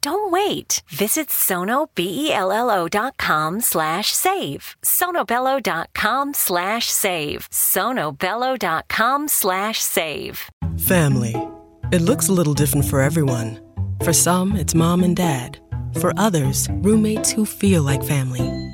Don't wait. Visit sonobello.com slash save. sonobello.com slash save. sonobello.com slash save. Family. It looks a little different for everyone. For some, it's mom and dad. For others, roommates who feel like family.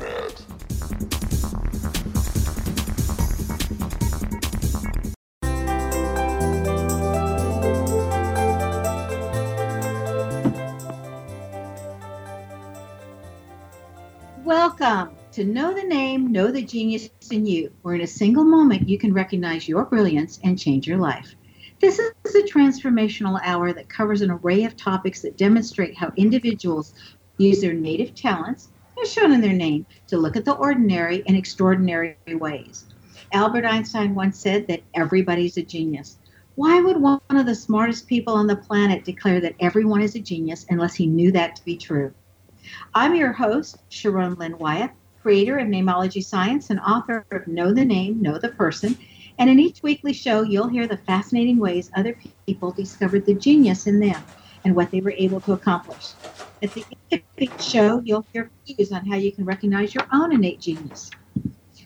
Welcome to Know the Name, Know the Genius in You, where in a single moment you can recognize your brilliance and change your life. This is a transformational hour that covers an array of topics that demonstrate how individuals use their native talents, shown in their name, to look at the ordinary in extraordinary ways. Albert Einstein once said that everybody's a genius. Why would one of the smartest people on the planet declare that everyone is a genius unless he knew that to be true? I'm your host, Sharon Lynn Wyeth, creator of Namology Science and author of Know the Name, Know the Person. And in each weekly show, you'll hear the fascinating ways other people discovered the genius in them and what they were able to accomplish. At the end of each show, you'll hear views on how you can recognize your own innate genius.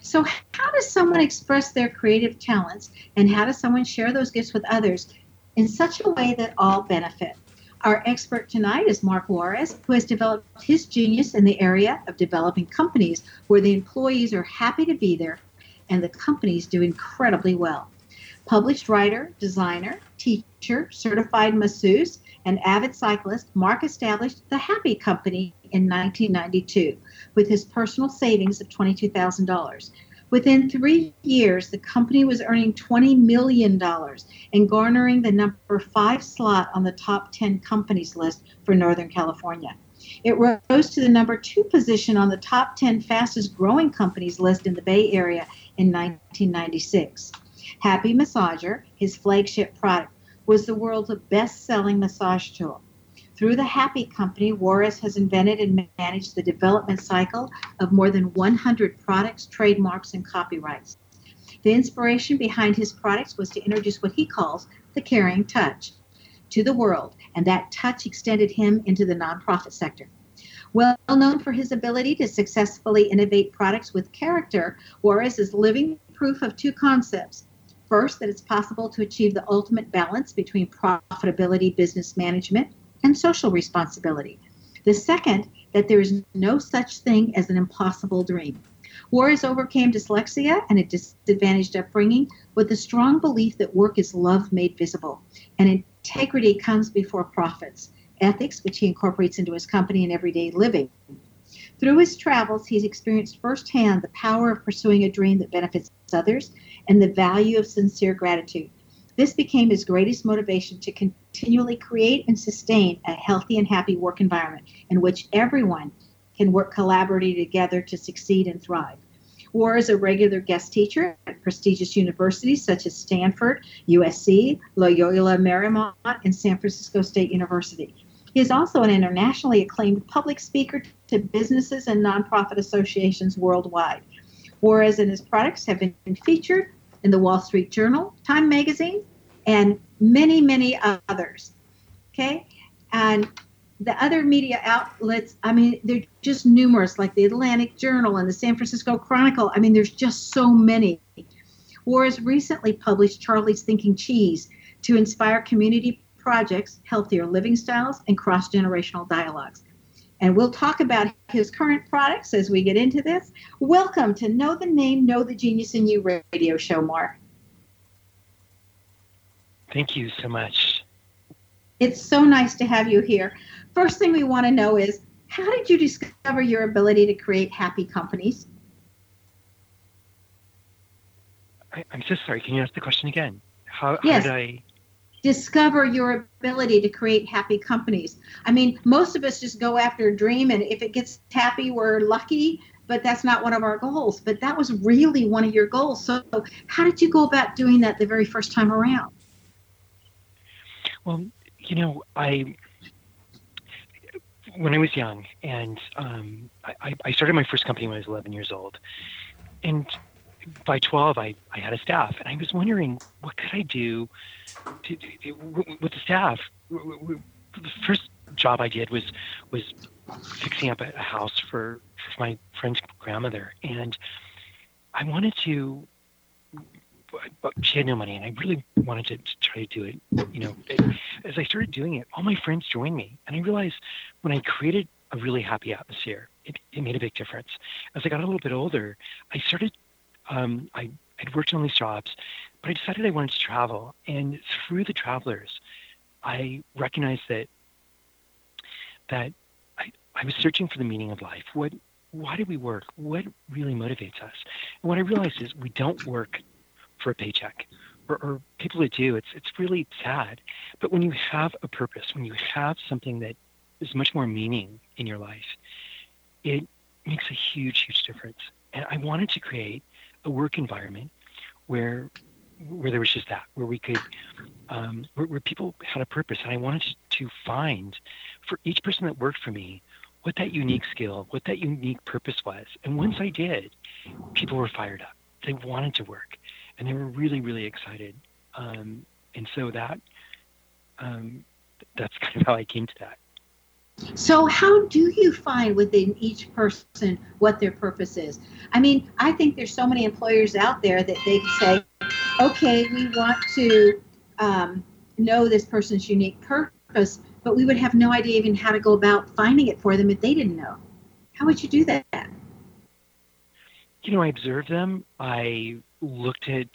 So, how does someone express their creative talents, and how does someone share those gifts with others in such a way that all benefit? Our expert tonight is Mark Juarez, who has developed his genius in the area of developing companies where the employees are happy to be there and the companies do incredibly well. Published writer, designer, teacher, certified masseuse, and avid cyclist, Mark established the Happy Company in 1992 with his personal savings of $22,000. Within three years, the company was earning $20 million and garnering the number five slot on the top 10 companies list for Northern California. It rose to the number two position on the top 10 fastest growing companies list in the Bay Area in 1996. Happy Massager, his flagship product, was the world's best selling massage tool. Through the Happy Company, Juarez has invented and managed the development cycle of more than 100 products, trademarks, and copyrights. The inspiration behind his products was to introduce what he calls the caring touch to the world, and that touch extended him into the nonprofit sector. Well known for his ability to successfully innovate products with character, Juarez is living proof of two concepts. First, that it's possible to achieve the ultimate balance between profitability, business management, and social responsibility. The second, that there is no such thing as an impossible dream. Juarez overcame dyslexia and a disadvantaged upbringing with the strong belief that work is love made visible, and integrity comes before profits, ethics, which he incorporates into his company and everyday living. Through his travels, he's experienced firsthand the power of pursuing a dream that benefits others and the value of sincere gratitude. This became his greatest motivation to continually create and sustain a healthy and happy work environment in which everyone can work collaboratively together to succeed and thrive. Juarez a regular guest teacher at prestigious universities such as Stanford, USC, Loyola Marymount, and San Francisco State University. He is also an internationally acclaimed public speaker to businesses and nonprofit associations worldwide. Juarez and his products have been featured in the Wall Street Journal, Time Magazine, and many, many others. Okay? And the other media outlets, I mean, they're just numerous, like the Atlanta Journal and the San Francisco Chronicle. I mean, there's just so many. Juarez recently published Charlie's Thinking Cheese to inspire community projects, healthier living styles, and cross generational dialogues. And we'll talk about his current products as we get into this. Welcome to Know the Name, Know the Genius in You radio show, Mark. Thank you so much. It's so nice to have you here. First thing we want to know is how did you discover your ability to create happy companies? I, am so sorry. Can you ask the question again? How, yes. how did I discover your ability to create happy companies? I mean, most of us just go after a dream, and if it gets happy, we're lucky. But that's not one of our goals. But that was really one of your goals. So, how did you go about doing that the very first time around? Well, you know, I when I was young, and um, I, I started my first company when I was 11 years old, and by 12, I, I had a staff, and I was wondering what could I do to, to, with the staff. The first job I did was was fixing up a house for, for my friend's grandmother, and I wanted to but she had no money, and I really wanted to, to try to do it. You know, it, as I started doing it, all my friends joined me, and I realized when I created a really happy atmosphere, it, it made a big difference. As I got a little bit older, I started. Um, I I'd worked on these jobs, but I decided I wanted to travel, and through the travelers, I recognized that that I, I was searching for the meaning of life. What why do we work? What really motivates us? And what I realized is we don't work for a paycheck, or, or people that do. It's it's really sad. But when you have a purpose, when you have something that is much more meaning in your life, it makes a huge, huge difference. And I wanted to create a work environment where where there was just that, where we could, um, where, where people had a purpose, and I wanted to find for each person that worked for me what that unique skill, what that unique purpose was. And once I did, people were fired up. They wanted to work and they were really really excited. Um, and so that um, that's kind of how I came to that. So, how do you find within each person what their purpose is? I mean, I think there's so many employers out there that they say, okay, we want to um, know this person's unique purpose, but we would have no idea even how to go about finding it for them if they didn't know. How would you do that? You know, I observed them. I looked at,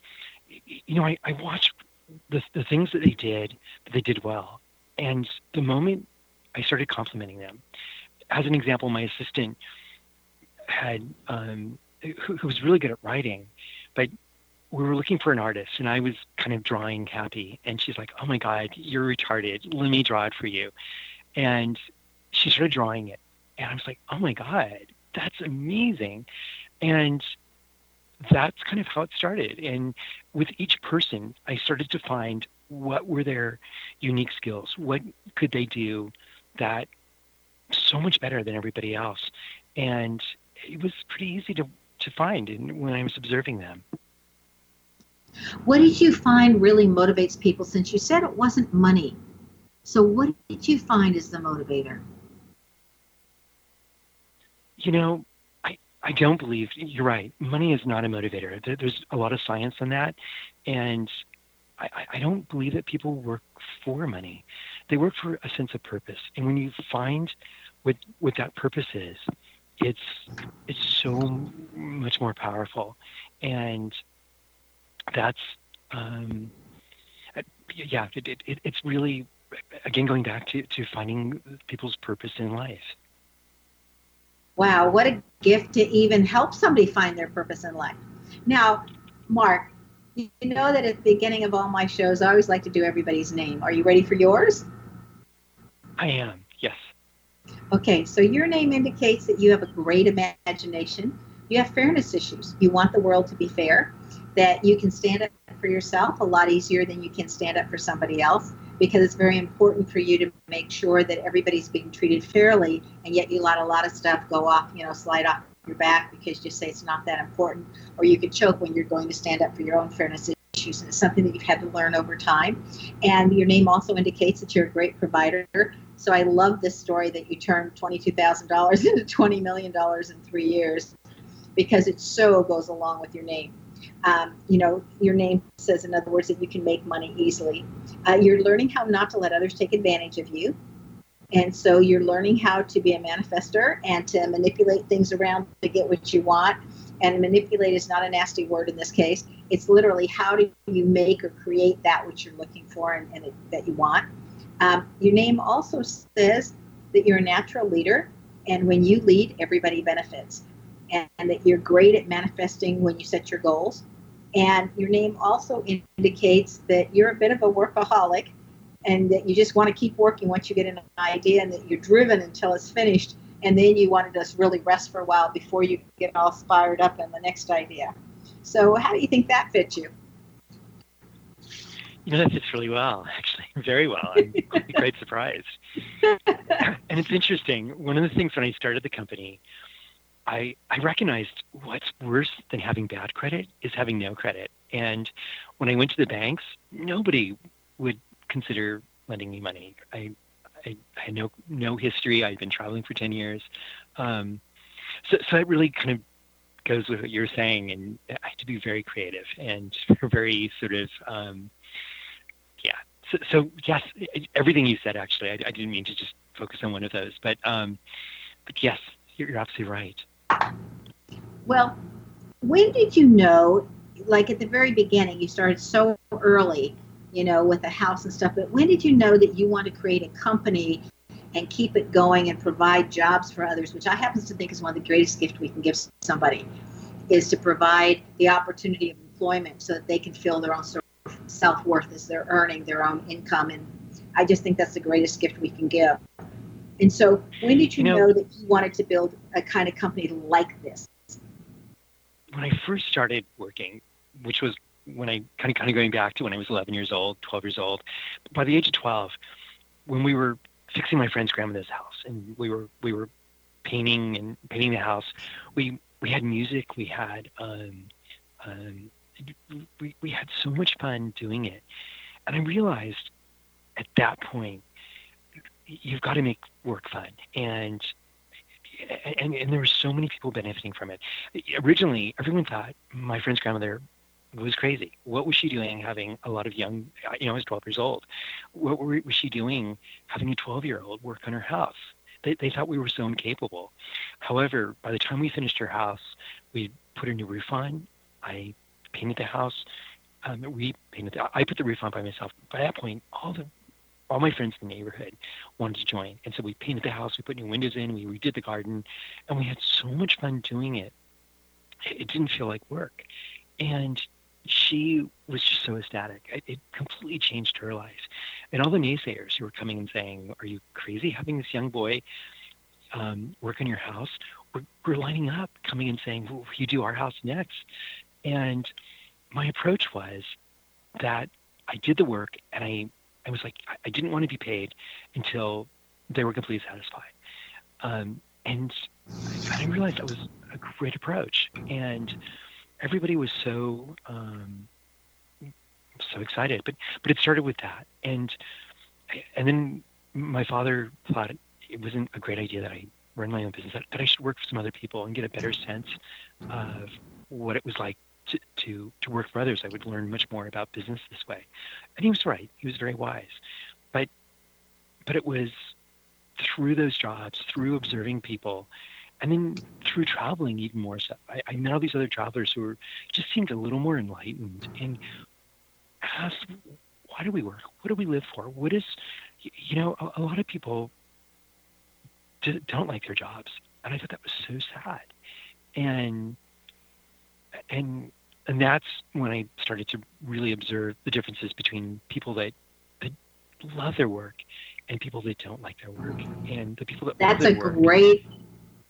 you know, I, I watched the, the things that they did that they did well. And the moment I started complimenting them, as an example, my assistant had, um, who, who was really good at writing, but we were looking for an artist and I was kind of drawing happy. And she's like, Oh my God, you're retarded. Let me draw it for you. And she started drawing it. And I was like, Oh my God, that's amazing. And that's kind of how it started. And with each person, I started to find what were their unique skills. What could they do that so much better than everybody else? And it was pretty easy to, to find when I was observing them. What did you find really motivates people since you said it wasn't money? So, what did you find is the motivator? You know, I don't believe you're right. Money is not a motivator. There's a lot of science on that, and I, I don't believe that people work for money. They work for a sense of purpose, and when you find what what that purpose is, it's it's so much more powerful, and that's um, yeah. It, it, it's really again going back to, to finding people's purpose in life wow, what a gift to even help somebody find their purpose in life. Now, Mark, you know that at the beginning of all my shows, I always like to do everybody's name. Are you ready for yours? I am, yes. Okay, so your name indicates that you have a great imagination. You have fairness issues. You want the world to be fair, that you can stand up for yourself a lot easier than you can stand up for somebody else because it's very important for you to make sure that everybody's being treated fairly and yet you let a lot of stuff go off, you know, slide off your back because you say it's not that important or you could choke when you're going to stand up for your own fairness issues and it's something that you've had to learn over time. And your name also indicates that you're a great provider. So I love this story that you turned $22,000 into $20 million in three years because it so goes along with your name. Um, you know, your name says, in other words, that you can make money easily. Uh, you're learning how not to let others take advantage of you. And so you're learning how to be a manifester and to manipulate things around to get what you want. And manipulate is not a nasty word in this case. It's literally how do you make or create that which you're looking for and, and it, that you want. Um, your name also says that you're a natural leader. And when you lead, everybody benefits and, and that you're great at manifesting when you set your goals. And your name also indicates that you're a bit of a workaholic and that you just want to keep working once you get an idea and that you're driven until it's finished. And then you want to just really rest for a while before you get all fired up in the next idea. So, how do you think that fits you? You know, that fits really well, actually, very well. I'm quite surprised. and it's interesting. One of the things when I started the company, I, I recognized what's worse than having bad credit is having no credit. And when I went to the banks, nobody would consider lending me money. I, I, I had no no history. I'd been traveling for ten years, um, so so that really kind of goes with what you're saying. And I had to be very creative and very sort of um, yeah. So, so, yes, everything you said actually. I, I, didn't mean to just focus on one of those, but um, but yes, you're, you're absolutely right. Well, when did you know, like at the very beginning, you started so early, you know, with a house and stuff, but when did you know that you want to create a company and keep it going and provide jobs for others, which I happen to think is one of the greatest gifts we can give somebody, is to provide the opportunity of employment so that they can feel their own self worth as they're earning their own income. And I just think that's the greatest gift we can give. And so, when did you, you know, know, that you wanted to build a kind of company like this? When I first started working, which was when I kind of kind of going back to when I was 11 years old, 12 years old. By the age of 12, when we were fixing my friend's grandmother's house, and we were we were painting and painting the house, we we had music, we had um, um, we we had so much fun doing it, and I realized at that point you've got to make work fun and and, and there were so many people benefiting from it. Originally, everyone thought my friend's grandmother was crazy. What was she doing having a lot of young, you know, I was 12 years old. What was she doing having a 12 year old work on her house? They, they thought we were so incapable. However, by the time we finished her house, we put a new roof on. I painted the house. Um, we painted. The, I put the roof on by myself. By that point, all the all my friends in the neighborhood wanted to join. And so we painted the house, we put new windows in, we redid the garden, and we had so much fun doing it. It didn't feel like work. And she was just so ecstatic. It, it completely changed her life. And all the naysayers who were coming and saying, Are you crazy having this young boy um, work in your house? We're, we're lining up, coming and saying, well, You do our house next. And my approach was that I did the work and I I was like, I didn't want to be paid until they were completely satisfied. Um, and I realized that was a great approach. And everybody was so um, so excited. But but it started with that. And and then my father thought it wasn't a great idea that I run my own business, that, that I should work for some other people and get a better sense of what it was like to, to, work for others, I would learn much more about business this way. And he was right. He was very wise. But, but it was through those jobs, through observing people, and then through traveling even more so. I, I met all these other travelers who were just seemed a little more enlightened and asked, why do we work? What do we live for? What is, you know, a, a lot of people don't like their jobs. And I thought that was so sad. And, and and that's when I started to really observe the differences between people that, that love their work and people that don't like their work. And the people that that's a work, great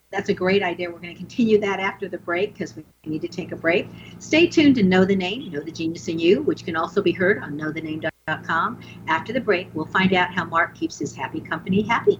that's a great idea. We're going to continue that after the break because we need to take a break. Stay tuned to Know the Name, Know the Genius in You, which can also be heard on knowthename.com. After the break, we'll find out how Mark keeps his happy company happy.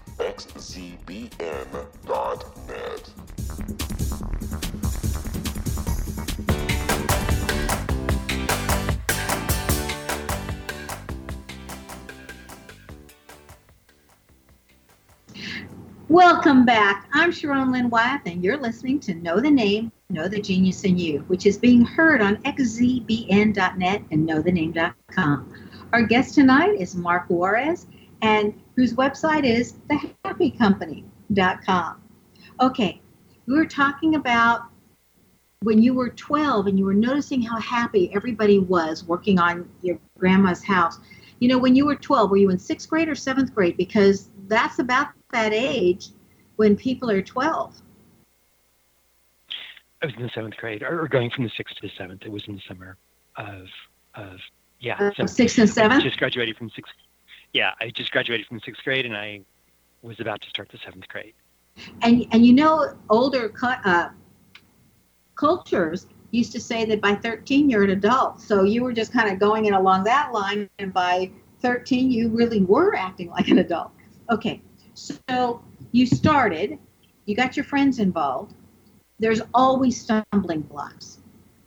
www.xzbn.net. Welcome back. I'm Sharon Lynn Wyeth, and you're listening to Know the Name, Know the Genius in You, which is being heard on xzbn.net and knowthename.com. Our guest tonight is Mark Juarez, and whose website is thehappycompany.com. Okay, we were talking about when you were 12 and you were noticing how happy everybody was working on your grandma's house. You know, when you were 12, were you in sixth grade or seventh grade? Because that's about that age when people are 12. I was in the seventh grade, or going from the sixth to the seventh. It was in the summer of, of yeah, uh, sixth and seventh. Just graduated from sixth. Yeah, I just graduated from sixth grade, and I was about to start the seventh grade. And and you know, older uh, cultures used to say that by 13 you're an adult. So you were just kind of going in along that line, and by 13 you really were acting like an adult. Okay, so you started, you got your friends involved. There's always stumbling blocks.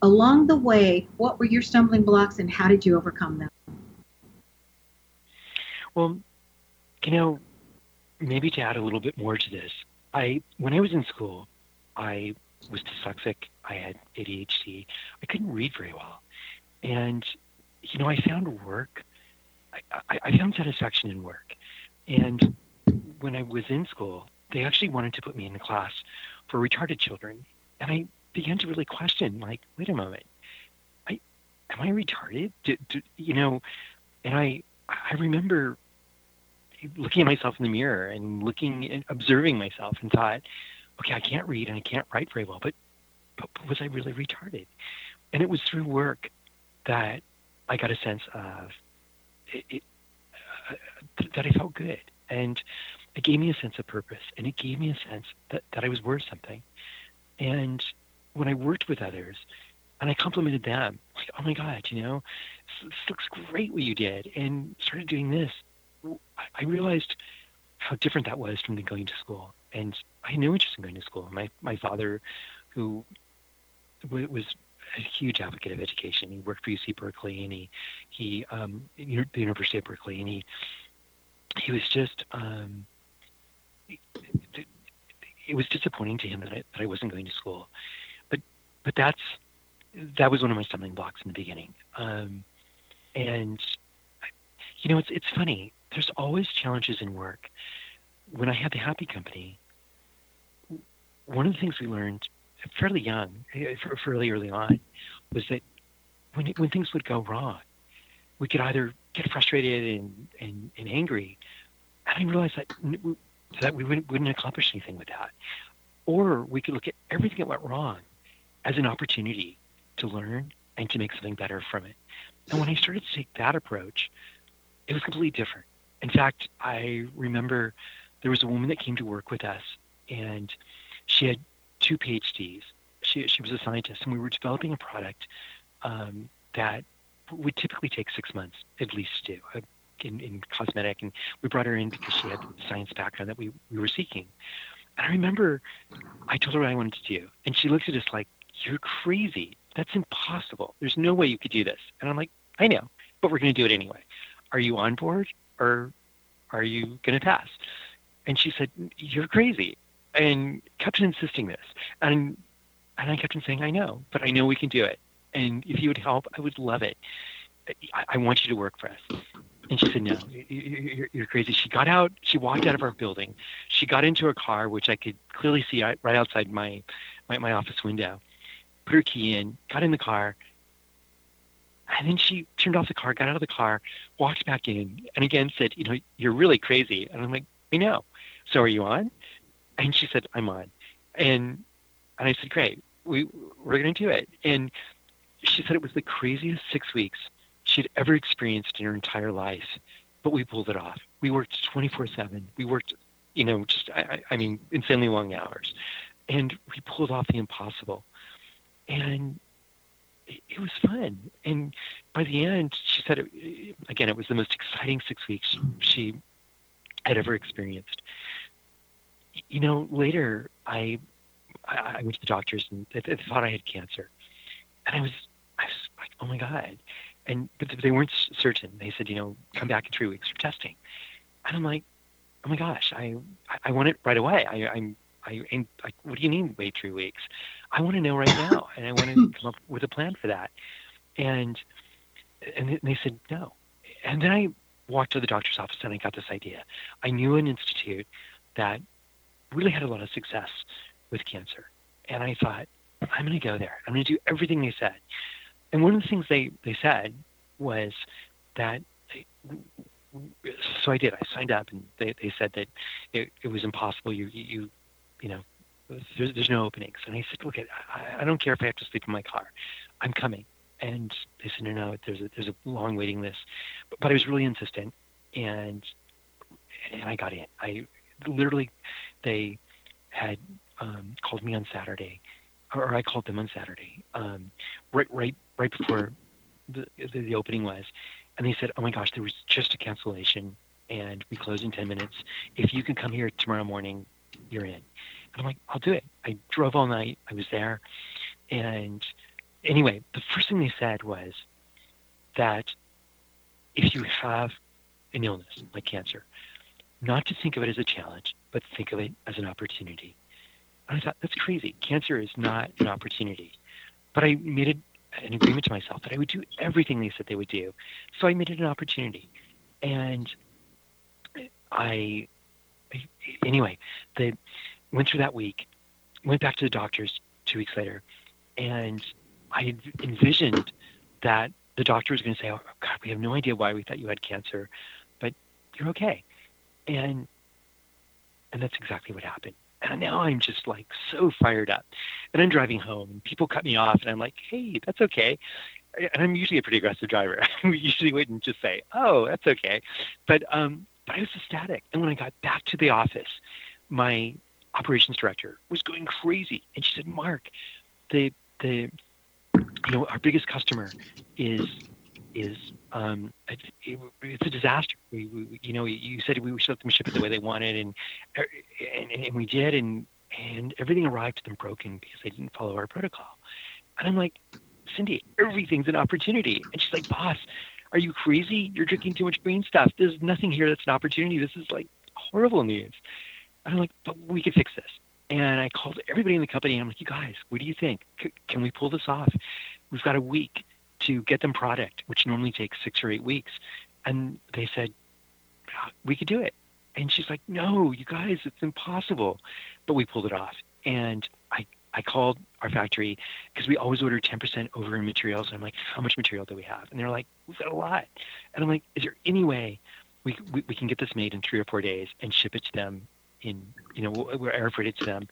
Along the way, what were your stumbling blocks and how did you overcome them? Well, you know, maybe to add a little bit more to this, I when I was in school, I was dyslexic. I had ADHD. I couldn't read very well, and you know, I found work. I, I, I found satisfaction in work, and when I was in school, they actually wanted to put me in a class for retarded children, and I began to really question, like, wait a moment, I am I retarded? Do, do, you know, and I I remember looking at myself in the mirror and looking and observing myself and thought, okay, I can't read and I can't write very well, but but was I really retarded? And it was through work that I got a sense of it, it uh, that I felt good. And it gave me a sense of purpose and it gave me a sense that, that I was worth something. And when I worked with others and I complimented them, like, oh my God, you know, this, this looks great what you did, and started doing this, I realized how different that was from going to school. And I had no interest in going to school. My, my father, who was a huge advocate of education, he worked for UC Berkeley and he, he um, the University of Berkeley, and he, he was just, um, it was disappointing to him that I, that I wasn't going to school, but but that's that was one of my stumbling blocks in the beginning. Um, and you know, it's it's funny. There's always challenges in work. When I had the Happy Company, one of the things we learned fairly young, eh, fairly early on, was that when when things would go wrong, we could either get frustrated and and, and angry, and I realized that that we wouldn't, wouldn't accomplish anything with that. Or we could look at everything that went wrong as an opportunity to learn and to make something better from it. And when I started to take that approach, it was completely different. In fact, I remember there was a woman that came to work with us, and she had two PhDs. She, she was a scientist, and we were developing a product um, that would typically take six months at least to do in, in cosmetic, and we brought her in because she had the science background that we, we were seeking. And I remember I told her what I wanted to do, and she looked at us like, "You're crazy. That's impossible. There's no way you could do this." And I'm like, "I know, but we're going to do it anyway. Are you on board, or are you going to pass?" And she said, "You're crazy," and kept insisting this. And and I kept on saying, "I know, but I know we can do it. And if you would help, I would love it. I, I want you to work for us." And she said, No, you're crazy. She got out, she walked out of our building. She got into her car, which I could clearly see right outside my, my, my office window, put her key in, got in the car, and then she turned off the car, got out of the car, walked back in, and again said, You know, you're really crazy. And I'm like, I know. So are you on? And she said, I'm on. And and I said, Great, we we're gonna do it. And she said it was the craziest six weeks she'd ever experienced in her entire life. But we pulled it off. We worked 24 7. We worked, you know, just, I, I mean, insanely long hours. And we pulled off the impossible. And it, was fun. And by the end, she said, it, again, it was the most exciting six weeks she had ever experienced. You know, later, I I, went to the doctors and they, they thought I had cancer, and I was I was like, oh my god, and but they weren't certain. They said, you know, come back in three weeks for testing. And I'm like, oh my gosh, I I want it right away. I I'm I ain't like, what do you mean wait three weeks? I want to know right now, and I want to come up with a plan for that. And and they said no. And then I walked to the doctor's office and I got this idea. I knew an institute that really had a lot of success with cancer, and I thought I'm going to go there. I'm going to do everything they said. And one of the things they, they said was that, they, so I did. I signed up, and they, they said that it, it was impossible. You you you know, there's, there's no openings. And I said, look, I, I don't care if I have to sleep in my car. I'm coming. And they said, no, no, there's a, there's a long waiting list. But, but I was really insistent, and and I got in. I literally, they had um, called me on Saturday, or I called them on Saturday, um, right right right before the, the, the opening was, and they said, "Oh my gosh, there was just a cancellation, and we close in ten minutes. If you can come here tomorrow morning, you're in." And I'm like, "I'll do it." I drove all night. I was there, and anyway, the first thing they said was that if you have an illness like cancer, not to think of it as a challenge, but think of it as an opportunity. And I thought, that's crazy. Cancer is not an opportunity. But I made it an agreement to myself that I would do everything they said they would do. So I made it an opportunity. And I, anyway, they went through that week, went back to the doctors two weeks later, and I envisioned that the doctor was going to say, "Oh God, we have no idea why we thought you had cancer, but you're okay," and and that's exactly what happened. And now I'm just like so fired up. And I'm driving home and people cut me off and I'm like, hey, that's okay. And I'm usually a pretty aggressive driver. we usually wouldn't just say, oh, that's okay. But um, but I was ecstatic. And when I got back to the office, my operations director was going crazy, and she said, "Mark, the the you know our biggest customer is is um, it, it, it's a disaster. We, we, you know, you said we should let them ship it the way they wanted, and and, and we did, and and everything arrived to them broken because they didn't follow our protocol. And I'm like, Cindy, everything's an opportunity. And she's like, boss, are you crazy? You're drinking too much green stuff. There's nothing here that's an opportunity. This is like horrible news. I'm like, but we can fix this. And I called everybody in the company. I'm like, you guys, what do you think? C- can we pull this off? We've got a week to get them product, which normally takes six or eight weeks. And they said, ah, we could do it. And she's like, no, you guys, it's impossible. But we pulled it off. And I, called our factory because we always order 10% over in materials. And I'm like, how much material do we have? And they're like, we've got a lot. And I'm like, is there any way we, we, we can get this made in three or four days and ship it to them in, you know, we'll, we'll air freight it to them.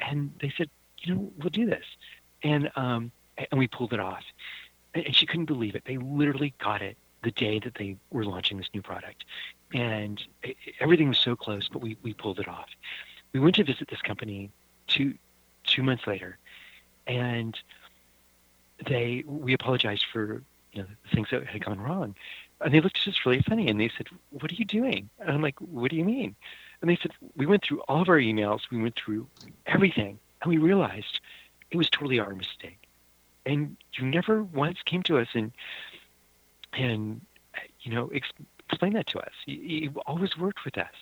And they said, you know, we'll do this. And, um, and we pulled it off. And she couldn't believe it. They literally got it the day that they were launching this new product. And everything was so close, but we, we pulled it off. We went to visit this company two, two months later, and they we apologized for you know things that had gone wrong. And they looked just really funny and they said, What are you doing? And I'm like, What do you mean? And they said, We went through all of our emails, we went through everything, and we realized it was totally our mistake. And you never once came to us and and you know ex- explain that to us. You, you always worked with us.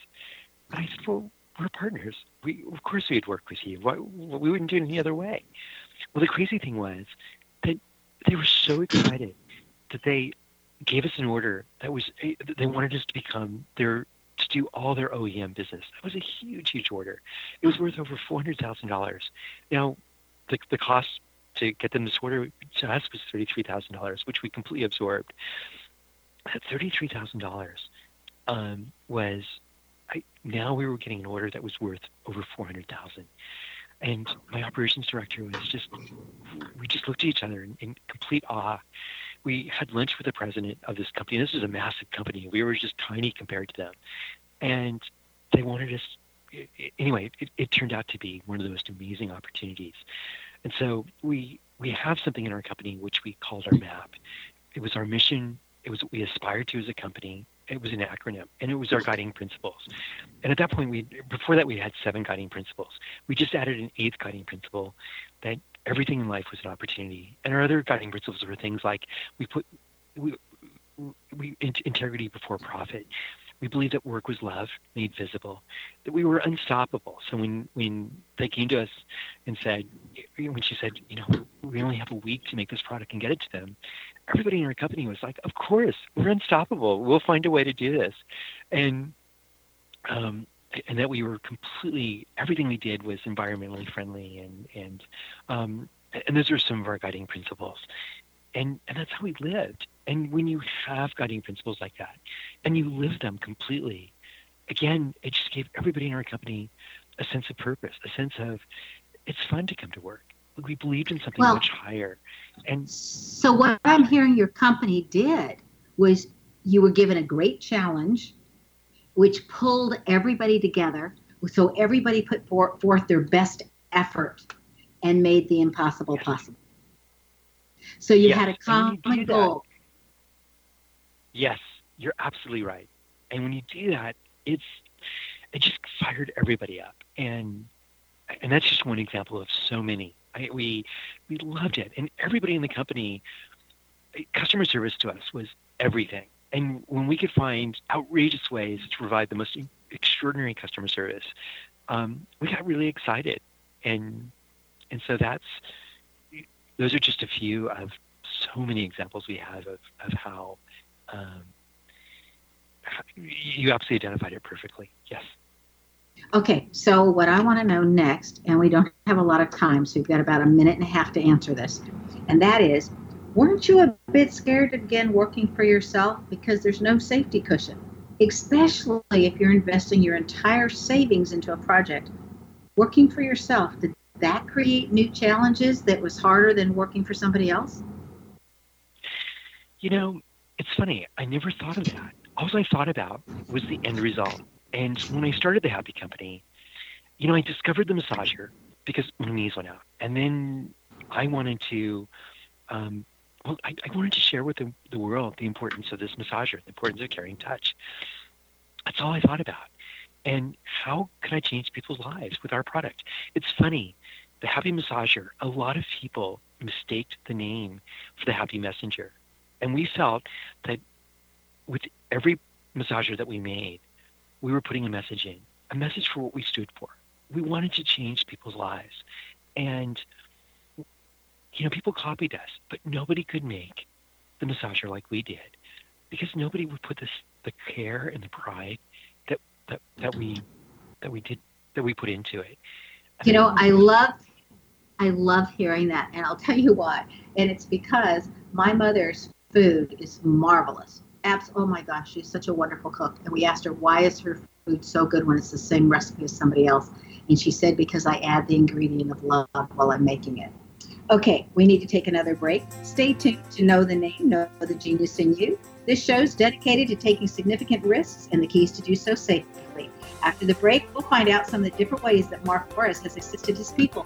And I said, well, we're partners. We of course we'd work with you. Why, we wouldn't do it any other way. Well, the crazy thing was that they were so excited that they gave us an order that was they wanted us to become their to do all their OEM business. That was a huge, huge order. It was worth over four hundred thousand dollars. Now, the the cost to get them this order to us was thirty-three thousand dollars, which we completely absorbed. That thirty-three thousand um, dollars was I, now we were getting an order that was worth over four hundred thousand, and my operations director was just we just looked at each other in, in complete awe. We had lunch with the president of this company. This is a massive company. We were just tiny compared to them, and they wanted us. Anyway, it, it turned out to be one of the most amazing opportunities. And so we we have something in our company which we called our map. It was our mission. It was what we aspired to as a company. It was an acronym, and it was our guiding principles. And at that point, we before that we had seven guiding principles. We just added an eighth guiding principle that everything in life was an opportunity. And our other guiding principles were things like we put we, we integrity before profit. We believed that work was love made visible, that we were unstoppable. So when, when they came to us and said, when she said, you know, we only have a week to make this product and get it to them, everybody in our company was like, of course, we're unstoppable. We'll find a way to do this. And, um, and that we were completely, everything we did was environmentally friendly and, and, um, and those are some of our guiding principles and and that's how we lived and when you have guiding principles like that and you live them completely again it just gave everybody in our company a sense of purpose a sense of it's fun to come to work we believed in something well, much higher and so what i'm hearing your company did was you were given a great challenge which pulled everybody together so everybody put forth their best effort and made the impossible yes. possible so you yes, had a common goal. Yes, you're absolutely right. And when you do that, it's it just fired everybody up, and and that's just one example of so many. I, we we loved it, and everybody in the company, customer service to us was everything. And when we could find outrageous ways to provide the most extraordinary customer service, um, we got really excited, and and so that's those are just a few of so many examples we have of, of how, um, you absolutely identified it perfectly. Yes. Okay, so what I want to know next, and we don't have a lot of time, so you've got about a minute and a half to answer this, and that is, weren't you a bit scared to begin working for yourself because there's no safety cushion, especially if you're investing your entire savings into a project? Working for yourself, did that create new challenges that was harder than working for somebody else? You know, it's funny. I never thought of that. all I thought about was the end result. And when I started the Happy Company, you know, I discovered the massager because my knees went out, and then I wanted to, um, well, I, I, wanted to share with the, the world the importance of this massager, the importance of caring touch. That's all I thought about. And how can I change people's lives with our product? It's funny, the Happy Massager, a lot of people mistaked the name for the Happy Messenger. And we felt that with every massager that we made, we were putting a message in, a message for what we stood for. We wanted to change people's lives. And, you know, people copied us, but nobody could make the massager like we did because nobody would put this, the care and the pride that, that, that we, that we did, that we put into it. You know, I love I love hearing that, and I'll tell you why. And it's because my mother's food is marvelous. Abs- oh my gosh, she's such a wonderful cook. And we asked her, why is her food so good when it's the same recipe as somebody else? And she said, because I add the ingredient of love while I'm making it. Okay, we need to take another break. Stay tuned to Know the Name, Know the Genius in You. This show is dedicated to taking significant risks and the keys to do so safely. After the break, we'll find out some of the different ways that Mark Morris has assisted his people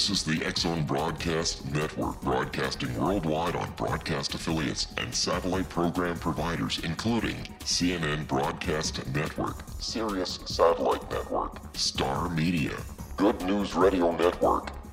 This is the X Zone Broadcast Network, broadcasting worldwide on broadcast affiliates and satellite program providers, including CNN Broadcast Network, Sirius Satellite Network, Star Media, Good News Radio Network,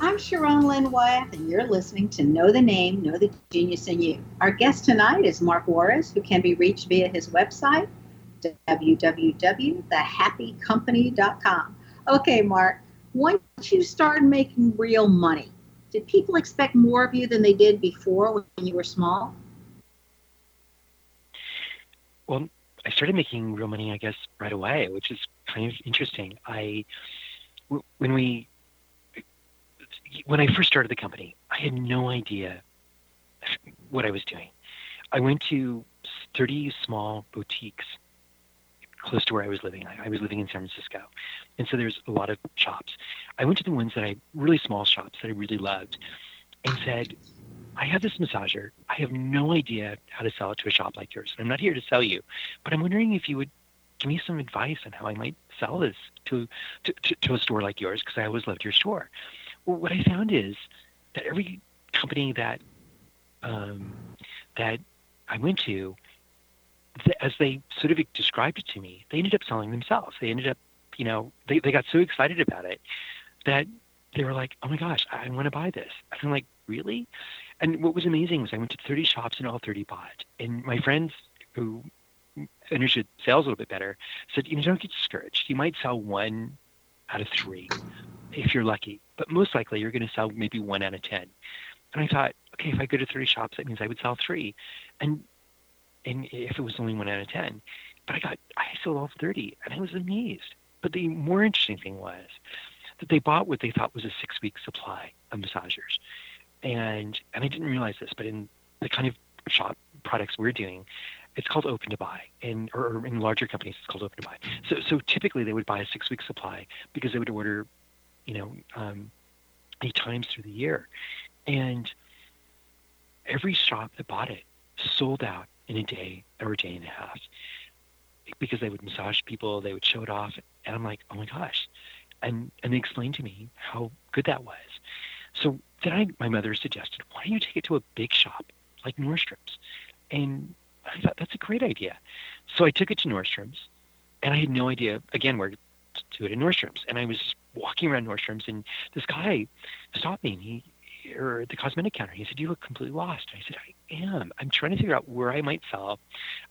I'm Sharon Lynn Wyeth, and you're listening to Know the Name, Know the Genius in You. Our guest tonight is Mark Juarez, who can be reached via his website, www.thehappycompany.com. Okay, Mark, once you started making real money, did people expect more of you than they did before when you were small? Well, I started making real money, I guess, right away, which is kind of interesting. I, when we when I first started the company, I had no idea what I was doing. I went to 30 small boutiques close to where I was living. I, I was living in San Francisco. And so there's a lot of shops. I went to the ones that I, really small shops that I really loved, and said, I have this massager. I have no idea how to sell it to a shop like yours. I'm not here to sell you, but I'm wondering if you would give me some advice on how I might sell this to, to, to, to a store like yours because I always loved your store. What I found is that every company that um, that I went to, as they sort of described it to me, they ended up selling themselves. They ended up, you know, they, they got so excited about it that they were like, oh my gosh, I want to buy this. I'm like, really? And what was amazing was I went to 30 shops and all 30 bought. And my friends who understood sales a little bit better said, you know, don't get discouraged. You might sell one out of three if you're lucky but most likely you're going to sell maybe one out of 10. And I thought, okay, if I go to 30 shops, that means I would sell three. And, and if it was only one out of 10, but I got, I sold all 30 and I was amazed. But the more interesting thing was that they bought what they thought was a six week supply of massagers. And, and I didn't realize this, but in the kind of shop products we're doing, it's called open to buy and or in larger companies it's called open to buy so so typically they would buy a six week supply because they would order you know, um, eight times through the year. And every shop that bought it sold out in a day or a day and a half because they would massage people, they would show it off. And I'm like, oh my gosh. And, and they explained to me how good that was. So then I, my mother suggested, why don't you take it to a big shop like Nordstrom's? And I thought that's a great idea. So I took it to Nordstrom's and I had no idea, again, where to do it in Nordstrom's. And I was walking around Nordstrom's, and this guy stopped me, and he or the cosmetic counter. He said, "You look completely lost." I said, "I am. I'm trying to figure out where I might sell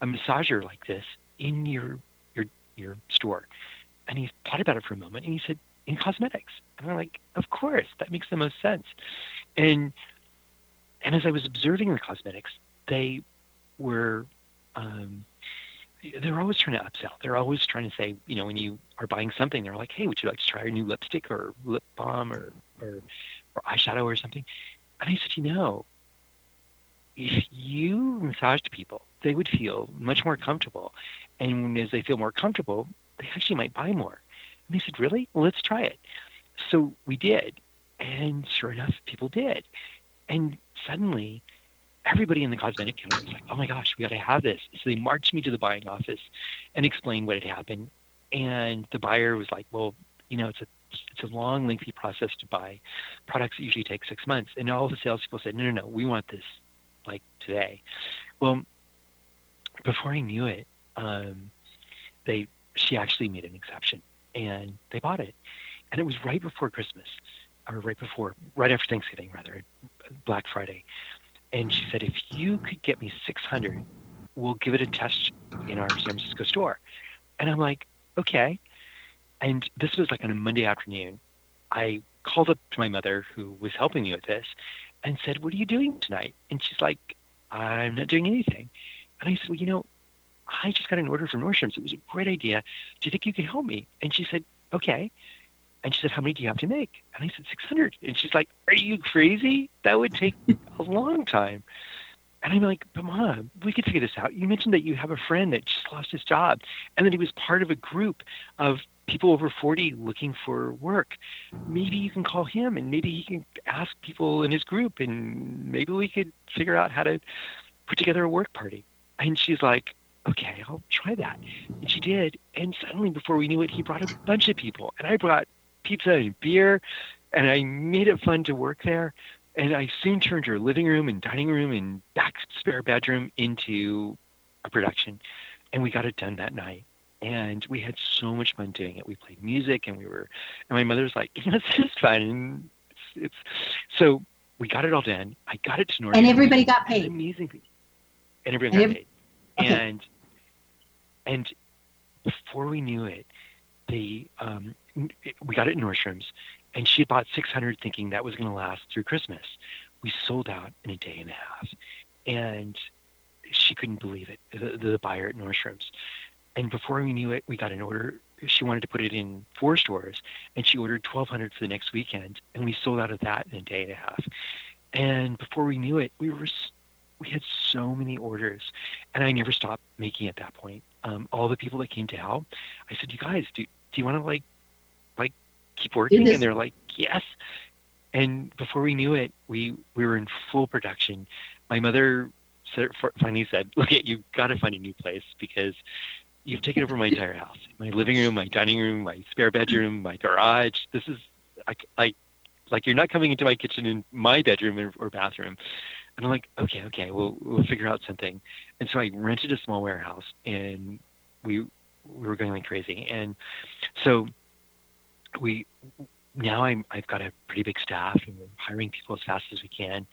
a massager like this in your your your store." And he thought about it for a moment, and he said, "In cosmetics." And I'm like, "Of course, that makes the most sense." And and as I was observing the cosmetics, they were um, they're always trying to upsell. They're always trying to say, you know, when you are buying something, they're like, hey, would you like to try a new lipstick or lip balm or, or, or eyeshadow or something? And I said, you know, if you massaged people, they would feel much more comfortable. And as they feel more comfortable, they actually might buy more. And they said, really? Well, let's try it. So we did. And sure enough, people did. And suddenly, everybody in the cosmetic counter was like, "Oh my gosh, we got to have this!" So they marched me to the buying office and explained what had happened. And the buyer was like, "Well, you know, it's a it's a long, lengthy process to buy products that usually take six months." And all the salespeople said, "No, no, no, we want this like today." Well, before I knew it, um, they she actually made an exception and they bought it, and it was right before Christmas, or right before, right after Thanksgiving, rather, Black Friday and she said, if you could get me 600, we'll give it a test in our San Francisco store. And I'm like, okay. And this was like on a Monday afternoon. I called up to my mother, who was helping me with this, and said, what are you doing tonight? And she's like, I'm not doing anything. And I said, well, you know, I just got an order from Nordstrom's. It was a great idea. Do you think you could help me? And she said, okay. And she said, How many do you have to make? And I said, 600. And she's like, Are you crazy? That would take a long time. And I'm like, But mom, we could figure this out. You mentioned that you have a friend that just lost his job and that he was part of a group of people over 40 looking for work. Maybe you can call him and maybe he can ask people in his group and maybe we could figure out how to put together a work party. And she's like, okay, I'll try that. And she did. And suddenly, before we knew it, he brought a bunch of people. And I brought pizza and beer. And I made it fun to work there. And I soon turned her living room and dining room and back spare bedroom into a production. And we got it done that night. And we had so much fun doing it. We played music and we were, and my mother was like, you know, this is fun. And it's, it's so we got it all done. I got it to North. And everybody got paid. Amazing. And everybody And got every- paid. okay. And and before we knew it, the um, we got it in Nordstrom's, and she had bought 600, thinking that was going to last through Christmas. We sold out in a day and a half, and she couldn't believe it. The, the buyer at Nordstrom's, and before we knew it, we got an order. She wanted to put it in four stores, and she ordered 1,200 for the next weekend, and we sold out of that in a day and a half. And before we knew it, we were we had so many orders, and I never stopped making at that point. Um, all the people that came to help, I said, "You guys, do do you want to like like keep working?" And they're like, "Yes." And before we knew it, we we were in full production. My mother said, finally said, "Look, at you've got to find a new place because you've taken over my entire house, my living room, my dining room, my spare bedroom, my garage. This is like like like you're not coming into my kitchen in my bedroom or, or bathroom." And I'm like, "Okay, okay, we'll we'll figure out something." And so I rented a small warehouse, and we we were going like crazy. And so we now I'm I've got a pretty big staff, and we're hiring people as fast as we can.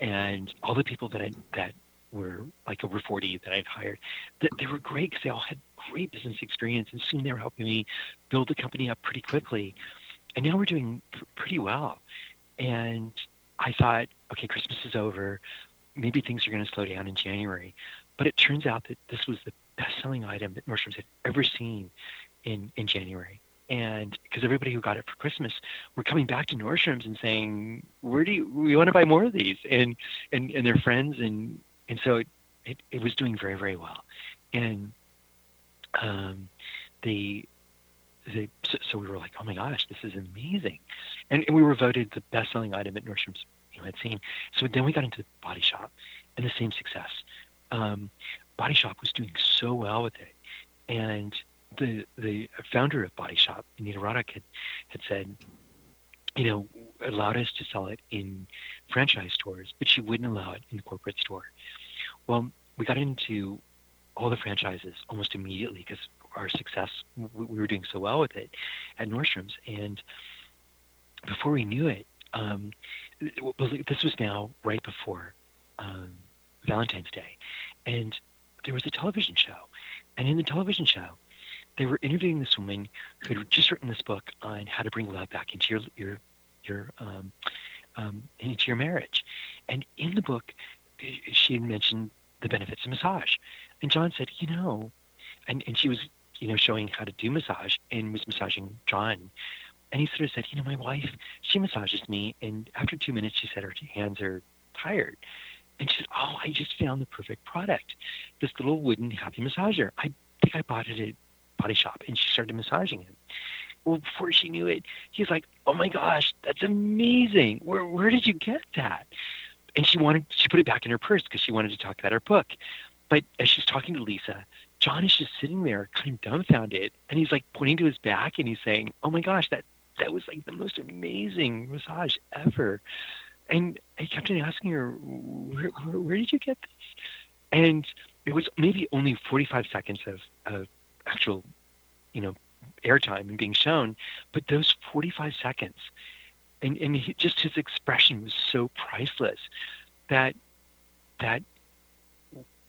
And all the people that I that were like over 40 that I've hired, they were great because they all had great business experience, and soon they were helping me build the company up pretty quickly. And now we're doing pr- pretty well. And I thought, okay, Christmas is over. Maybe things are going to slow down in January. But it turns out that this was the best-selling item that Nordstrom's had ever seen in in January. And because everybody who got it for Christmas were coming back to Nordstrom's and saying, "Where do you, we want to buy more of these?" And and and their friends and and so it it, it was doing very very well. And um, the the so, so we were like, "Oh my gosh, this is amazing!" And, and we were voted the best-selling item at Nordstrom's you know had seen. So then we got into the Body Shop, and the same success. Um, Body Shop was doing so well with it, and the the founder of Body Shop, Anita Roddick, had, had said, you know, allowed us to sell it in franchise stores, but she wouldn't allow it in the corporate store. Well, we got into all the franchises almost immediately because our success, we we were doing so well with it at Nordstrom's, and before we knew it, um, this was now right before um, Valentine's Day, and there was a television show, and in the television show, they were interviewing this woman who had just written this book on how to bring love back into your your your um, um, into your marriage, and in the book, she had mentioned the benefits of massage, and John said, you know, and and she was you know showing how to do massage and was massaging John, and he sort of said, you know, my wife she massages me, and after two minutes she said her hands are tired. And she said, "Oh, I just found the perfect product. This little wooden happy massager. I think I bought it at Body Shop." And she started massaging him. Well, before she knew it, he's like, "Oh my gosh, that's amazing! Where where did you get that?" And she wanted she put it back in her purse because she wanted to talk about her book. But as she's talking to Lisa, John is just sitting there, kind of dumbfounded, and he's like pointing to his back and he's saying, "Oh my gosh, that that was like the most amazing massage ever." And I kept on asking her, where, where, where did you get this? And it was maybe only 45 seconds of, of actual, you know, airtime and being shown, but those 45 seconds, and, and he, just his expression was so priceless that that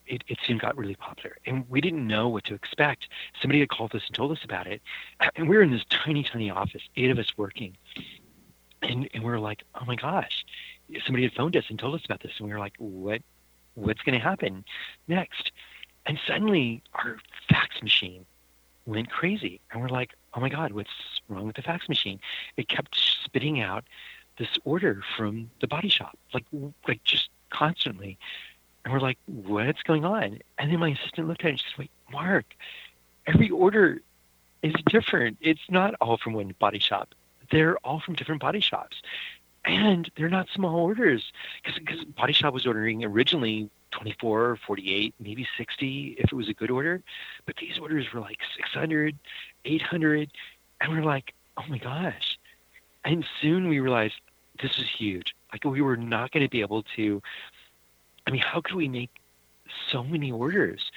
it, it soon got really popular. And we didn't know what to expect. Somebody had called us and told us about it. And we were in this tiny, tiny office, eight of us working. And, and we were like, oh my gosh, somebody had phoned us and told us about this. And we were like, what, what's going to happen next? And suddenly our fax machine went mm-hmm. crazy. And we're like, oh my God, what's wrong with the fax machine? It kept spitting out this order from the body shop, like, like just constantly. And we're like, what's going on? And then my assistant looked at it and she said, wait, Mark, every order is different. It's not all from one body shop. They're all from different body shops. And they're not small orders because Body Shop was ordering originally 24 48, maybe 60 if it was a good order. But these orders were like 600, 800. And we're like, oh my gosh. And soon we realized this is huge. Like we were not going to be able to. I mean, how could we make so many orders?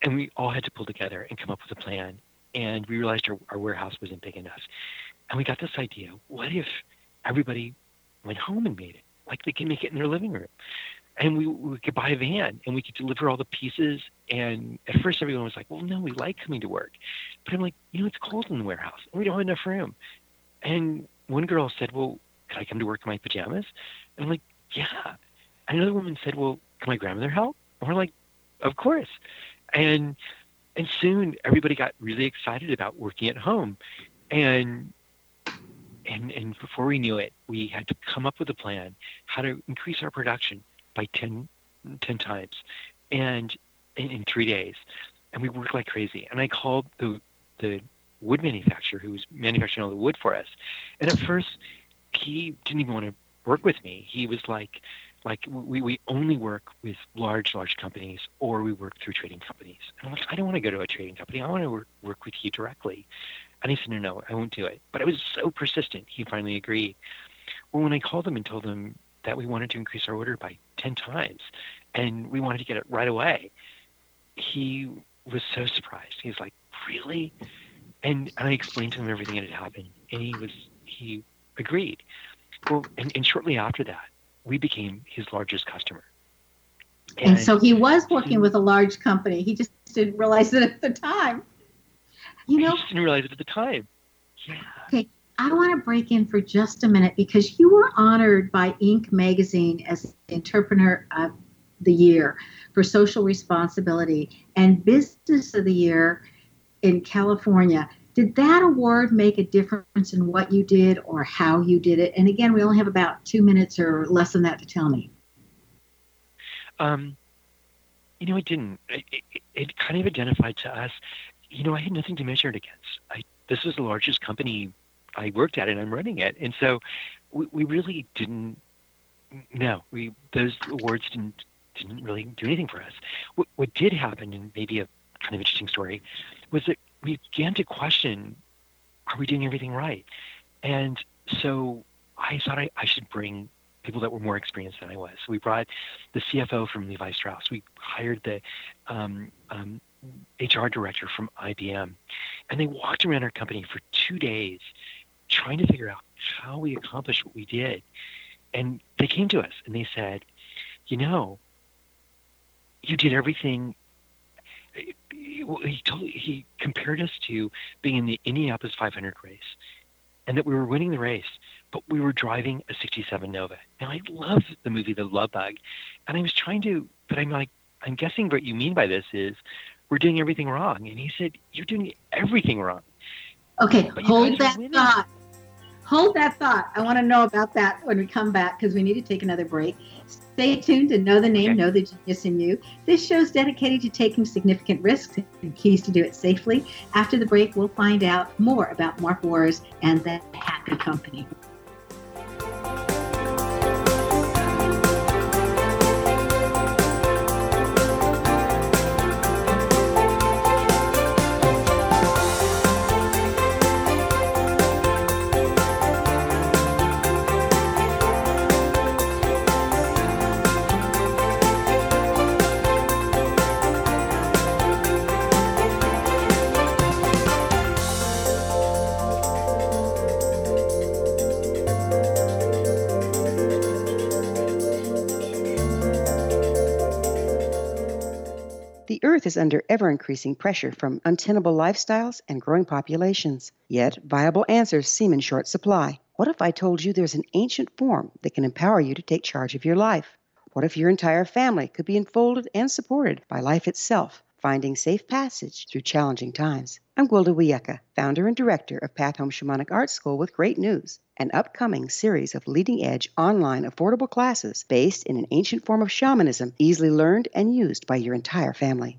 And we all had to pull together and come up with a plan. And we realized our, our warehouse wasn't big enough. And we got this idea what if everybody went home and made it? Like they can make it in their living room. And we, we could buy a van and we could deliver all the pieces. And at first, everyone was like, well, no, we like coming to work. But I'm like, you know, it's cold in the warehouse we don't have enough room. And one girl said, well, could I come to work in my pajamas? And I'm like, yeah. And another woman said, well, can my grandmother help? And we're like, of course. And and soon everybody got really excited about working at home. And and and before we knew it, we had to come up with a plan how to increase our production by 10, 10 times, and in, in three days. And we worked like crazy. And I called the the wood manufacturer who was manufacturing all the wood for us. And at first, he didn't even want to work with me. He was like, like we, we only work with large, large companies or we work through trading companies. And I'm like, I don't want to go to a trading company. I want to work, work with you directly. And he said, no, no, I won't do it. But I was so persistent. He finally agreed. Well, when I called him and told him that we wanted to increase our order by 10 times and we wanted to get it right away, he was so surprised. He's like, really? And, and I explained to him everything that had happened. And he was, he agreed. Well, and, and shortly after that, we became his largest customer. And, and so he was working he, with a large company. He just didn't realize it at the time. You know, I just didn't realize it at the time. Yeah. I want to break in for just a minute because you were honored by Inc. magazine as Entrepreneur of the Year for social responsibility and Business of the Year in California. Did that award make a difference in what you did or how you did it? And again, we only have about two minutes or less than that to tell me. Um, you know, it didn't. It, it, it, kind of identified to us. You know, I had nothing to measure it against. I, this was the largest company I worked at, it and I'm running it, and so we, we really didn't. No, we those awards didn't didn't really do anything for us. What, what did happen, and maybe a kind of interesting story, was that we began to question are we doing everything right? And so I thought I, I should bring people that were more experienced than I was. So we brought the CFO from Levi Strauss. We hired the um, um, HR director from IBM. And they walked around our company for two days trying to figure out how we accomplished what we did. And they came to us and they said, you know, you did everything he told he compared us to being in the Indianapolis 500 race, and that we were winning the race, but we were driving a '67 Nova. Now I love the movie The Love Bug, and I was trying to, but I'm like, I'm guessing what you mean by this is we're doing everything wrong. And he said, You're doing everything wrong. Okay, hold that thought. Hold that thought. I want to know about that when we come back because we need to take another break. Stay tuned to Know the Name, okay. Know the Genius in You. This show is dedicated to taking significant risks and keys to do it safely. After the break, we'll find out more about Mark Juarez and the Happy Company. Earth is under ever increasing pressure from untenable lifestyles and growing populations. Yet, viable answers seem in short supply. What if I told you there's an ancient form that can empower you to take charge of your life? What if your entire family could be enfolded and supported by life itself, finding safe passage through challenging times? I'm Gwilda Wiyaka, founder and director of Path Home Shamanic Art School with great news an upcoming series of leading edge online affordable classes based in an ancient form of shamanism easily learned and used by your entire family.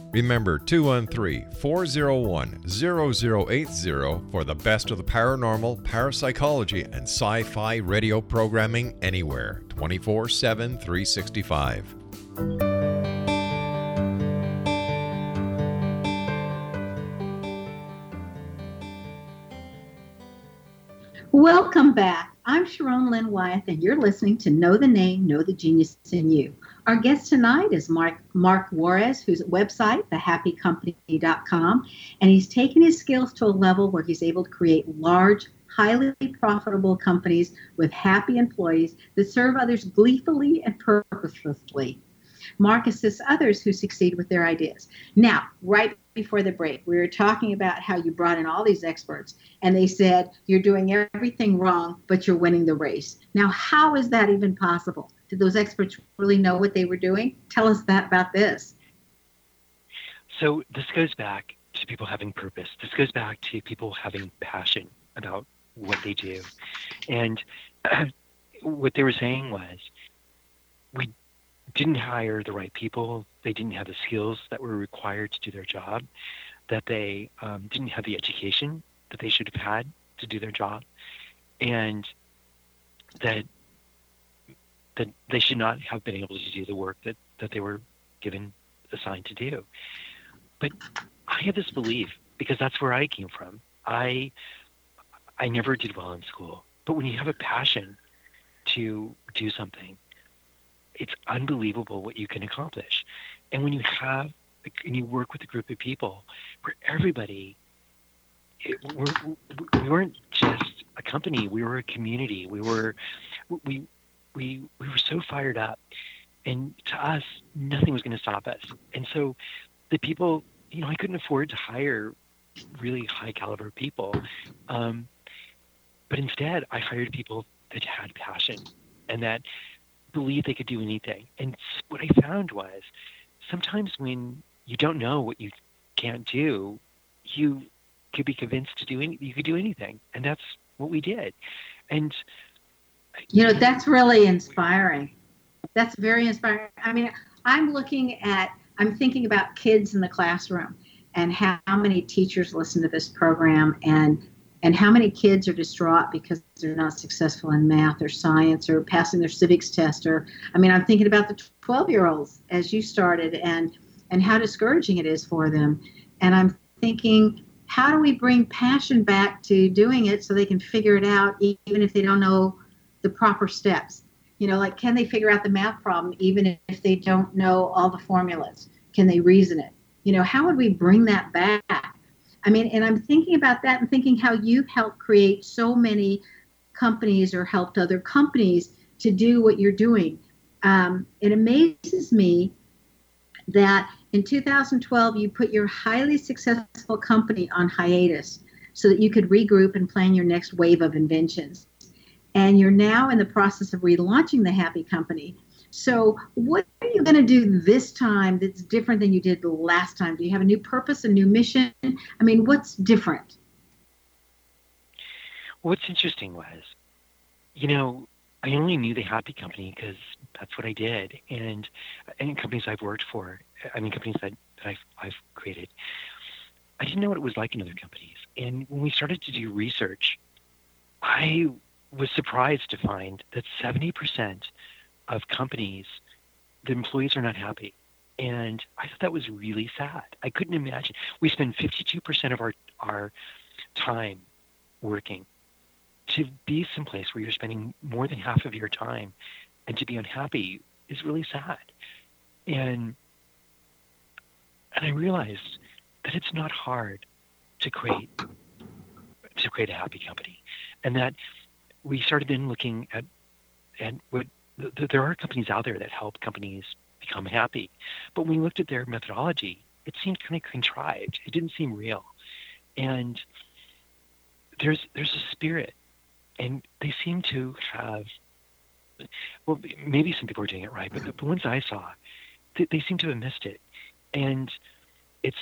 Remember 213 401 0080 for the best of the paranormal, parapsychology, and sci fi radio programming anywhere 24 7 365. Welcome back. I'm Sharon Lynn Wyeth, and you're listening to Know the Name, Know the Genius in You. Our guest tonight is Mark Mark Juarez, whose website, thehappycompany.com, and he's taken his skills to a level where he's able to create large, highly profitable companies with happy employees that serve others gleefully and purposefully. Mark assists others who succeed with their ideas. Now, right before the break, we were talking about how you brought in all these experts and they said you're doing everything wrong, but you're winning the race. Now, how is that even possible? Did those experts really know what they were doing? Tell us that about this. So, this goes back to people having purpose. This goes back to people having passion about what they do. And what they were saying was, we didn't hire the right people. They didn't have the skills that were required to do their job. That they um, didn't have the education that they should have had to do their job, and that that they should not have been able to do the work that, that they were given assigned to do. But I have this belief because that's where I came from. I I never did well in school, but when you have a passion to do something it's unbelievable what you can accomplish. And when you have and you work with a group of people where everybody it, we're, we weren't just a company we were a community. We were we we we were so fired up. And to us nothing was going to stop us. And so the people you know i couldn't afford to hire really high caliber people um, but instead i hired people that had passion and that believe they could do anything. And what I found was sometimes when you don't know what you can't do, you could be convinced to do any, you could do anything, and that's what we did. And you know that's really inspiring. That's very inspiring. I mean, I'm looking at, I'm thinking about kids in the classroom and how many teachers listen to this program and and how many kids are distraught because they're not successful in math or science or passing their civics test or i mean i'm thinking about the 12 year olds as you started and and how discouraging it is for them. And i'm thinking how do we bring passion back to doing it so they can figure it out even if they don't know the proper steps? You know like can they figure out the math problem even if they don't know all the formulas? Can they reason it? You know how would we bring that back I mean, and I'm thinking about that and thinking how you've helped create so many companies or helped other companies to do what you're doing. Um, it amazes me that in 2012 you put your highly successful company on hiatus so that you could regroup and plan your next wave of inventions. and you're now in the process of relaunching the Happy Company. So, what are you going to do this time that's different than you did last time? Do you have a new purpose, a new mission? I mean, what's different? What's interesting was, you know, I only knew the Happy Company because that's what I did, and and companies I've worked for, I mean, companies that, that I've I've created. I didn't know what it was like in other companies, and when we started to do research, I was surprised to find that 70% of companies, the employees are not happy. And I thought that was really sad. I couldn't imagine. We spend 52% of our, our time working. To be someplace where you're spending more than half of your time and to be unhappy is really sad. And and I realized that it's not hard to create to create a happy company. And that we started then looking at at what there are companies out there that help companies become happy, but when we looked at their methodology, it seemed kind of contrived. It didn't seem real, and there's there's a spirit, and they seem to have. Well, maybe some people are doing it right, but the, the ones I saw, they, they seem to have missed it, and it's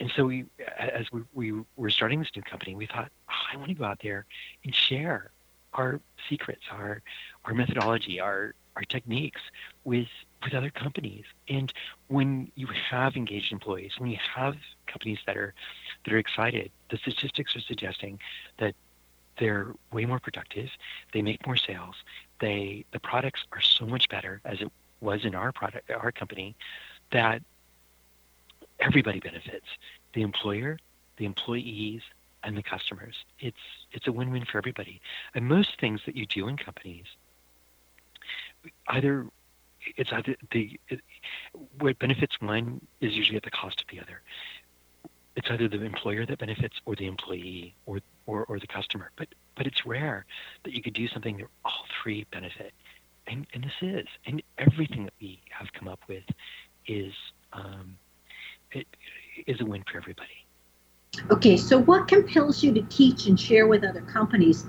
and so we, as we, we were starting this new company, we thought, oh, I want to go out there and share our secrets, our our methodology, our our techniques with with other companies. And when you have engaged employees, when you have companies that are that are excited, the statistics are suggesting that they're way more productive, they make more sales, they the products are so much better as it was in our product our company that everybody benefits the employer, the employees, and the customers. It's it's a win-win for everybody. And most things that you do in companies, either it's either the it, what benefits one is usually at the cost of the other. It's either the employer that benefits or the employee or, or, or the customer. But but it's rare that you could do something that all three benefit. And, and this is. And everything that we have come up with is um, it is a win for everybody. Okay, so what compels you to teach and share with other companies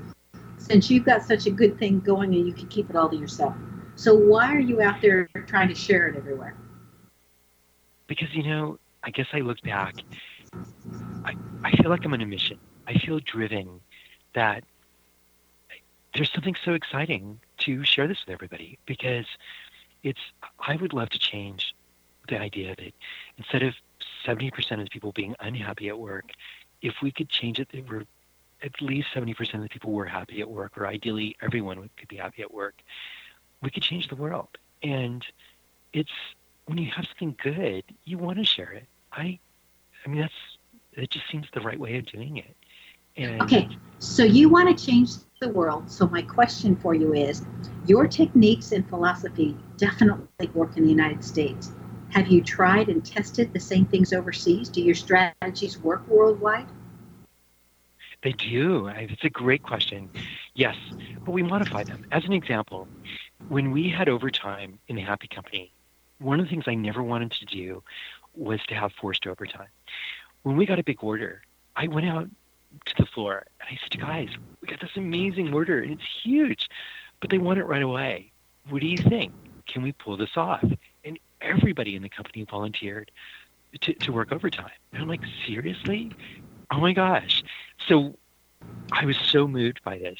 since you've got such a good thing going and you can keep it all to yourself? So why are you out there trying to share it everywhere? Because, you know, I guess I look back, I, I feel like I'm on a mission. I feel driven that there's something so exciting to share this with everybody because it's, I would love to change the idea that instead of 70% of the people being unhappy at work, if we could change it, that we're at least 70% of the people were happy at work, or ideally everyone could be happy at work, we could change the world. And it's when you have something good, you want to share it. I, I mean, that's it. Just seems the right way of doing it. And okay, so you want to change the world. So my question for you is, your techniques and philosophy definitely work in the United States. Have you tried and tested the same things overseas? Do your strategies work worldwide? They do. It's a great question. Yes, but we modify them. As an example, when we had overtime in the Happy Company, one of the things I never wanted to do was to have forced overtime. When we got a big order, I went out to the floor and I said, guys, we got this amazing order and it's huge, but they want it right away. What do you think? Can we pull this off? Everybody in the company volunteered to, to work overtime. And I'm like, seriously? Oh my gosh. So I was so moved by this.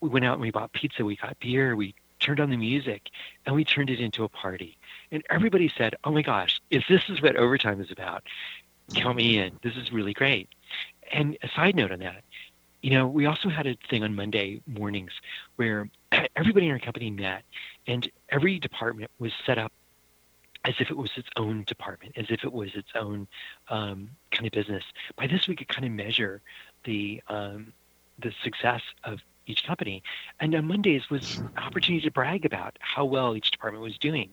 We went out and we bought pizza, we got beer, we turned on the music, and we turned it into a party. And everybody said, oh my gosh, if this is what overtime is about, count me in. This is really great. And a side note on that, you know, we also had a thing on Monday mornings where everybody in our company met and every department was set up as if it was its own department, as if it was its own um, kind of business. By this, we could kind of measure the um, the success of each company. And on Mondays was an opportunity to brag about how well each department was doing.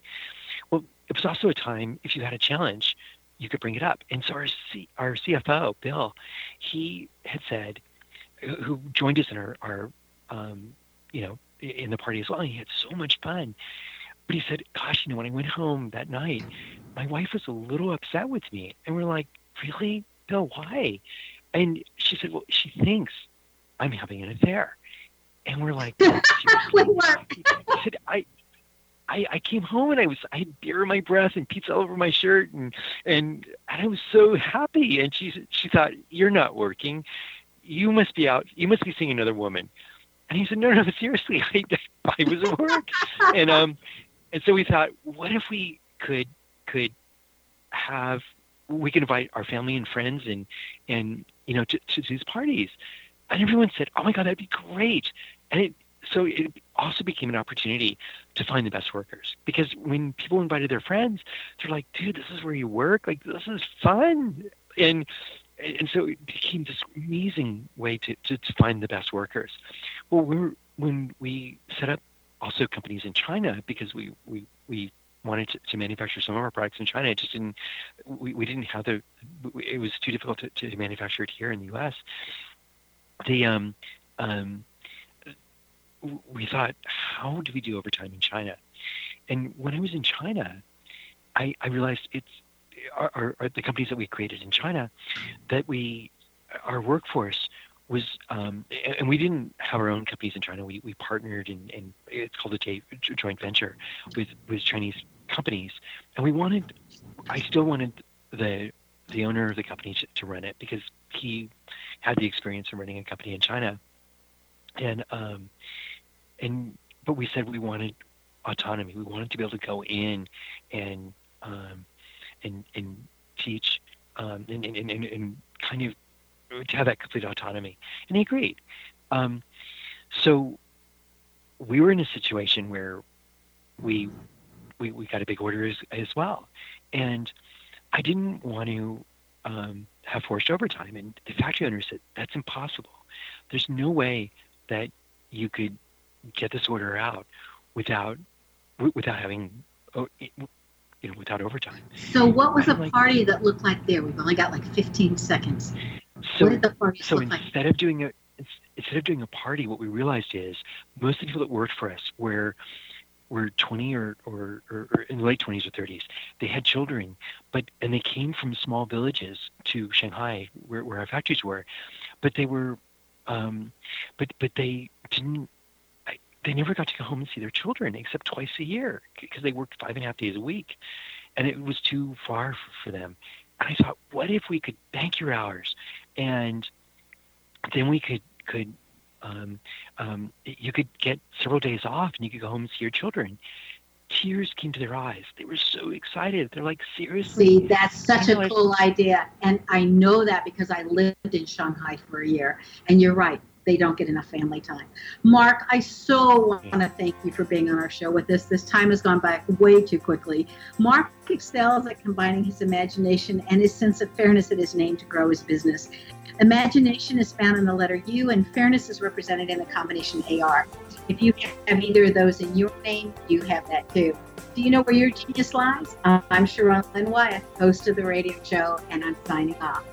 Well, it was also a time if you had a challenge, you could bring it up. And so our C- our CFO Bill, he had said, who joined us in our, our um, you know in the party as well. And he had so much fun. But he said, Gosh, you know, when I went home that night, my wife was a little upset with me. And we're like, Really? Bill, why? And she said, Well, she thinks I'm having an affair. And we're like, work. I said, I, I, I came home and I was I had beer in my breath and pizza all over my shirt and and, and I was so happy. And she she thought, You're not working. You must be out. You must be seeing another woman. And he said, No, no, seriously, I, I was at work. and um, and so we thought, what if we could could have we could invite our family and friends and and you know to, to these parties. And everyone said, Oh my God, that'd be great. And it so it also became an opportunity to find the best workers because when people invited their friends, they're like, dude, this is where you work. Like, this is fun. And, and so it became this amazing way to, to, to find the best workers. Well, we were, when we set up also companies in China because we, we, we wanted to, to manufacture some of our products in China. It just didn't, we, we didn't have the, it was too difficult to, to manufacture it here in the U.S. The, um, um, we thought, how do we do overtime in China? And when I was in China, I, I realized it's are, our, the companies that we created in China that we our workforce was um, and we didn't have our own companies in China. We, we partnered and, and it's called a joint venture with with Chinese companies, and we wanted I still wanted the the owner of the company to, to run it because he had the experience of running a company in China, and um, and but we said we wanted autonomy. We wanted to be able to go in and um, and and teach um, and, and, and, and kind of to have that complete autonomy. And he agreed. Um, so we were in a situation where we we, we got a big order as, as well, and I didn't want to um, have forced overtime. And the factory owner said that's impossible. There's no way that you could get this order out without without having you know without overtime. So what was a like, party that looked like there? We've only got like 15 seconds. So, what did the party so instead like? of doing a instead of doing a party, what we realized is most of the people that worked for us were were 20 or, or, or, or in the late 20s or 30s. They had children, but and they came from small villages to Shanghai, where, where our factories were, but they were, um, but but they didn't they never got to go home and see their children except twice a year because they worked five and a half days a week, and it was too far for, for them. And I thought, what if we could bank your hours, and then we could could um, um, you could get several days off and you could go home and see your children. Tears came to their eyes. They were so excited. They're like, seriously? See, that's such a cool idea. And I know that because I lived in Shanghai for a year. And you're right they don't get enough family time. Mark, I so want to thank you for being on our show with us. This time has gone by way too quickly. Mark excels at combining his imagination and his sense of fairness in his name to grow his business. Imagination is found in the letter U, and fairness is represented in the combination AR. If you have either of those in your name, you have that too. Do you know where your genius lies? I'm Sharon Lynn Wyeth, host of the radio show, and I'm signing off.